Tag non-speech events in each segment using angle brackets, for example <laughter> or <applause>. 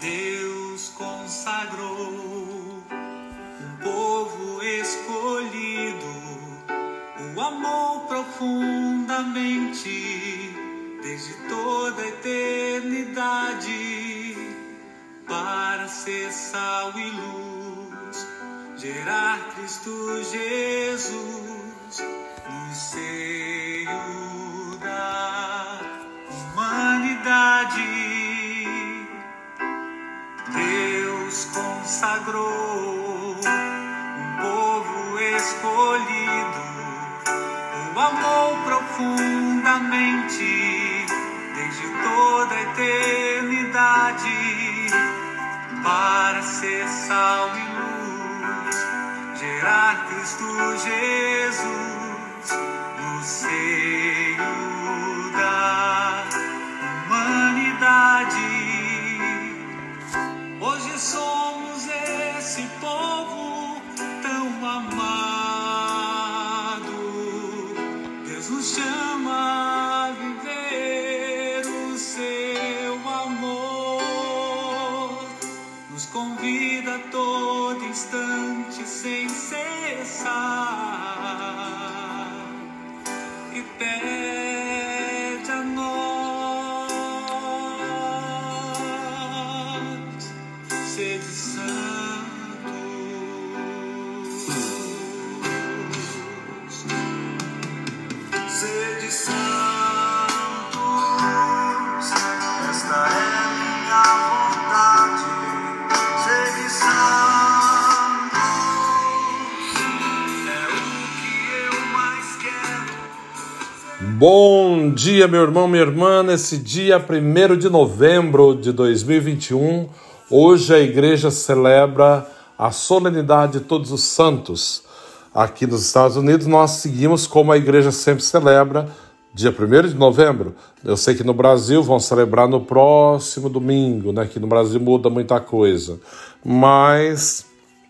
Deus consagrou um povo escolhido, o amor profundamente desde toda a eternidade para ser sal e luz, gerar Cristo Jesus no seio consagrou um povo escolhido, o amor profundamente desde toda a eternidade para ser sal e luz, gerar Cristo Jesus no seio da humanidade. E Bom dia, meu irmão, minha irmã. Nesse dia 1 de novembro de 2021, hoje a igreja celebra a solenidade de Todos os Santos. Aqui nos Estados Unidos, nós seguimos como a igreja sempre celebra, dia 1 de novembro. Eu sei que no Brasil vão celebrar no próximo domingo, né? Que no Brasil muda muita coisa. Mas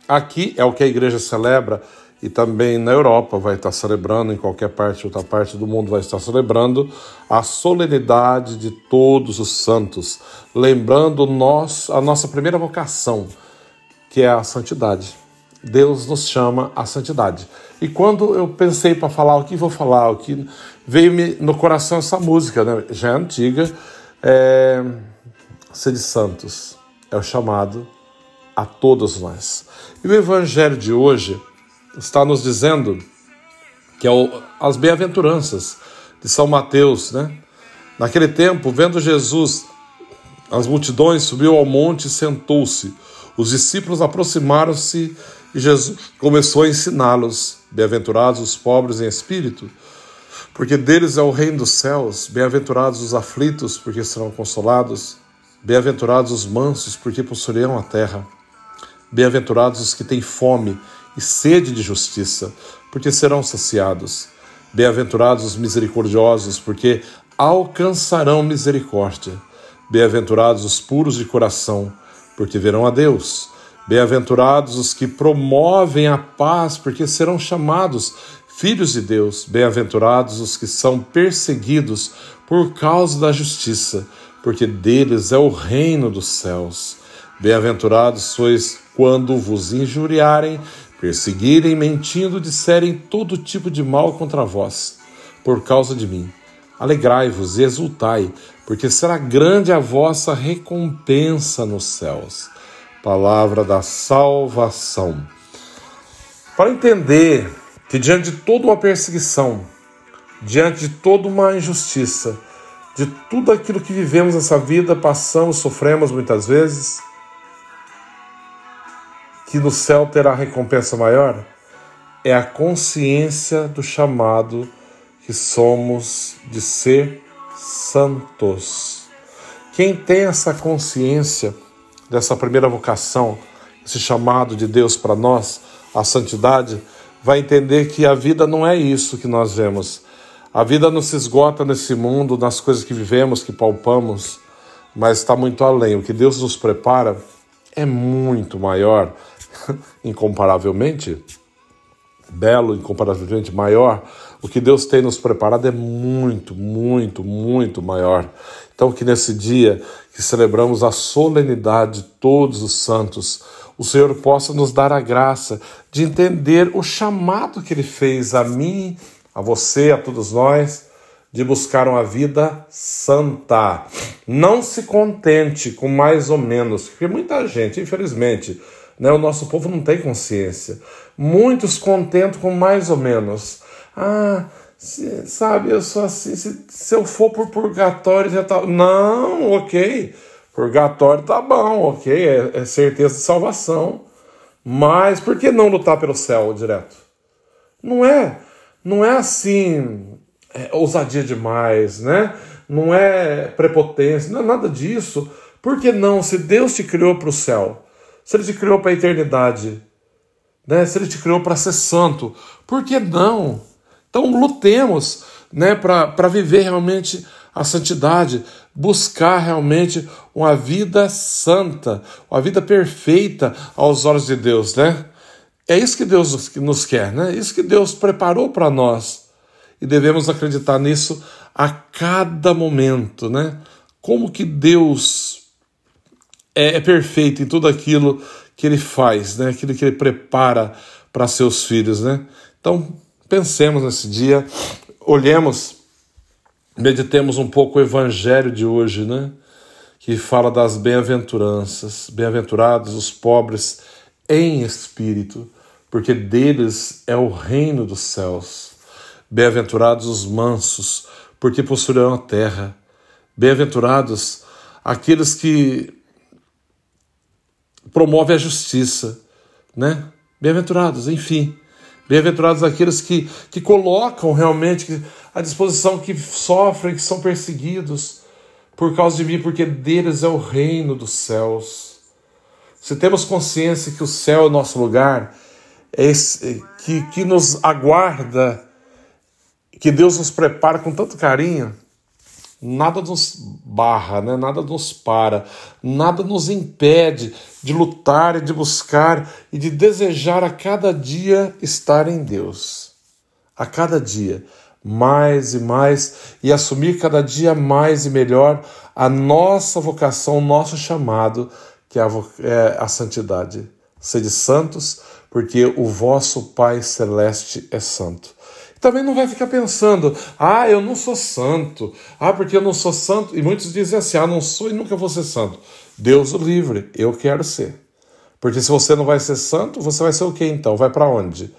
aqui é o que a igreja celebra e também na Europa vai estar celebrando, em qualquer parte, outra parte do mundo vai estar celebrando a solenidade de todos os santos, lembrando nós, a nossa primeira vocação, que é a santidade. Deus nos chama à santidade. E quando eu pensei para falar o que vou falar, o que veio-me no coração essa música, né? já é antiga, é... Ser de Santos é o chamado a todos nós. E o evangelho de hoje está nos dizendo que é o, as bem-aventuranças de São Mateus, né? Naquele tempo, vendo Jesus as multidões, subiu ao monte e sentou-se. Os discípulos aproximaram-se e Jesus começou a ensiná-los: Bem-aventurados os pobres em espírito, porque deles é o reino dos céus. Bem-aventurados os aflitos, porque serão consolados. Bem-aventurados os mansos, porque possuirão a terra. Bem-aventurados os que têm fome e sede de justiça, porque serão saciados. Bem-aventurados os misericordiosos, porque alcançarão misericórdia. Bem-aventurados os puros de coração, porque verão a Deus. Bem-aventurados os que promovem a paz, porque serão chamados filhos de Deus. Bem-aventurados os que são perseguidos por causa da justiça, porque deles é o reino dos céus. Bem-aventurados sois quando vos injuriarem, perseguirem, mentindo, disserem todo tipo de mal contra vós, por causa de mim. Alegrai-vos e exultai, porque será grande a vossa recompensa nos céus. Palavra da salvação. Para entender que diante de toda uma perseguição, diante de toda uma injustiça, de tudo aquilo que vivemos nessa vida, passamos, sofremos muitas vezes, que no céu terá recompensa maior, é a consciência do chamado que somos de ser santos. Quem tem essa consciência dessa primeira vocação, esse chamado de Deus para nós, a santidade, vai entender que a vida não é isso que nós vemos. A vida não se esgota nesse mundo, nas coisas que vivemos, que palpamos, mas está muito além. O que Deus nos prepara é muito maior, <laughs> incomparavelmente belo, incomparavelmente maior, O que Deus tem nos preparado é muito, muito, muito maior. Então, que nesse dia que celebramos a solenidade de todos os santos, o Senhor possa nos dar a graça de entender o chamado que Ele fez a mim, a você, a todos nós, de buscar uma vida santa. Não se contente com mais ou menos, porque muita gente, infelizmente, né, o nosso povo não tem consciência. Muitos contentam com mais ou menos. Ah, se, sabe, eu sou assim, se, se eu for por purgatório já tá. Não, ok. Purgatório tá bom, ok, é, é certeza de salvação. Mas por que não lutar pelo céu direto? Não é, não é assim, é, ousadia demais, né? Não é prepotência, não é nada disso. Por que não? Se Deus te criou para o céu, se Ele te criou para a eternidade, né? se Ele te criou para ser santo, por que não? Então lutemos né, para viver realmente a santidade, buscar realmente uma vida santa, uma vida perfeita aos olhos de Deus, né? É isso que Deus nos quer, né? É isso que Deus preparou para nós. E devemos acreditar nisso a cada momento, né? Como que Deus é, é perfeito em tudo aquilo que ele faz, né? Aquilo que ele prepara para seus filhos, né? Então, Pensemos nesse dia, olhemos, meditemos um pouco o evangelho de hoje, né? Que fala das bem-aventuranças, bem-aventurados os pobres em espírito, porque deles é o reino dos céus. Bem-aventurados os mansos, porque possuirão a terra. Bem-aventurados aqueles que promovem a justiça, né? Bem-aventurados, enfim. Bem-aventurados aqueles que, que colocam realmente à disposição que sofrem, que são perseguidos por causa de mim, porque deles é o reino dos céus. Se temos consciência que o céu é o nosso lugar, é esse, que, que nos aguarda, que Deus nos prepara com tanto carinho, nada nos barra, né? nada nos para, nada nos impede de lutar e de buscar e de desejar a cada dia estar em Deus. A cada dia, mais e mais, e assumir cada dia mais e melhor a nossa vocação, o nosso chamado, que é a, é a santidade. Sede santos, porque o vosso Pai Celeste é santo também não vai ficar pensando, ah, eu não sou santo, ah, porque eu não sou santo. E muitos dizem assim, ah, não sou e nunca vou ser santo. Deus o livre, eu quero ser. Porque se você não vai ser santo, você vai ser o quê então? Vai para onde?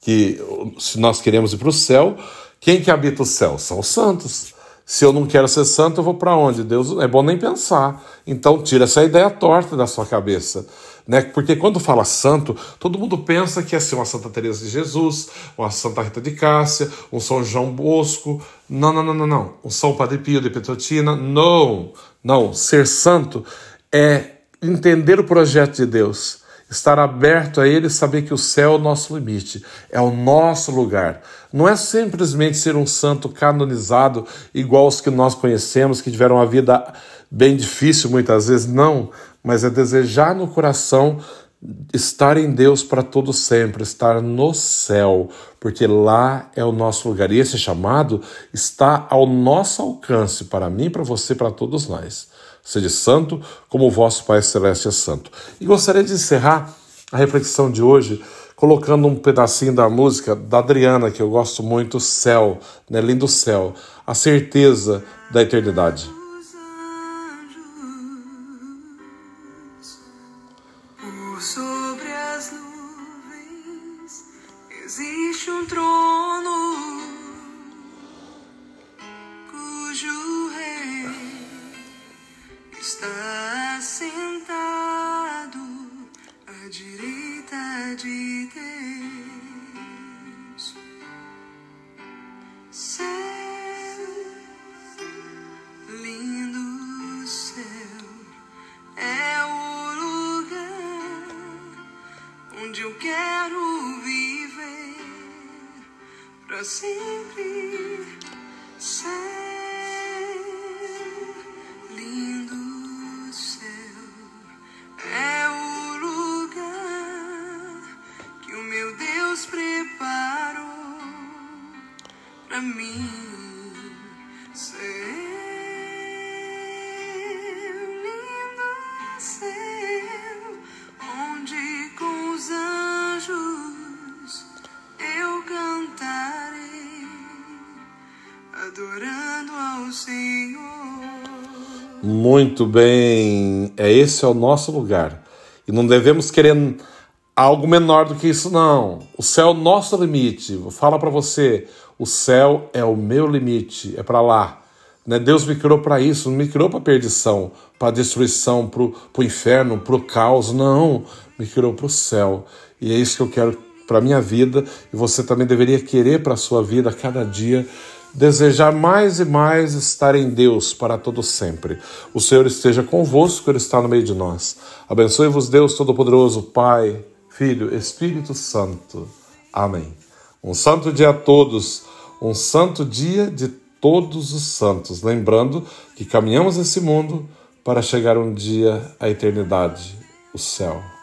Que se nós queremos ir para o céu, quem que habita o céu? São os santos. Se eu não quero ser santo, eu vou para onde? Deus é bom nem pensar. Então tira essa ideia torta da sua cabeça. Né? Porque quando fala santo, todo mundo pensa que é ser uma Santa Teresa de Jesus, uma Santa Rita de Cássia, um São João Bosco. Não, não, não, não, não. Um São Padre Pio de Petrotina. Não, não. Ser santo é entender o projeto de Deus, estar aberto a Ele saber que o céu é o nosso limite, é o nosso lugar. Não é simplesmente ser um santo canonizado igual os que nós conhecemos, que tiveram uma vida bem difícil muitas vezes, não mas é desejar no coração estar em Deus para todo sempre, estar no céu, porque lá é o nosso lugar. E esse chamado está ao nosso alcance, para mim, para você, para todos nós. Seja santo como o vosso Pai Celeste é santo. E gostaria de encerrar a reflexão de hoje colocando um pedacinho da música da Adriana, que eu gosto muito, Céu, né? lindo céu, a certeza da eternidade. Para Muito bem, é esse é o nosso lugar. E não devemos querer algo menor do que isso, não. O céu é o nosso limite. Fala para você, o céu é o meu limite, é para lá. Né? Deus me criou para isso, não me criou para perdição, para destruição, para o inferno, para o caos. Não, me criou para o céu. E é isso que eu quero para minha vida e você também deveria querer para sua vida cada dia. Desejar mais e mais estar em Deus para todo sempre. O Senhor esteja convosco, Ele está no meio de nós. Abençoe-vos, Deus Todo-Poderoso, Pai, Filho, Espírito Santo. Amém. Um santo dia a todos, um santo dia de todos os santos. Lembrando que caminhamos esse mundo para chegar um dia à eternidade, o céu.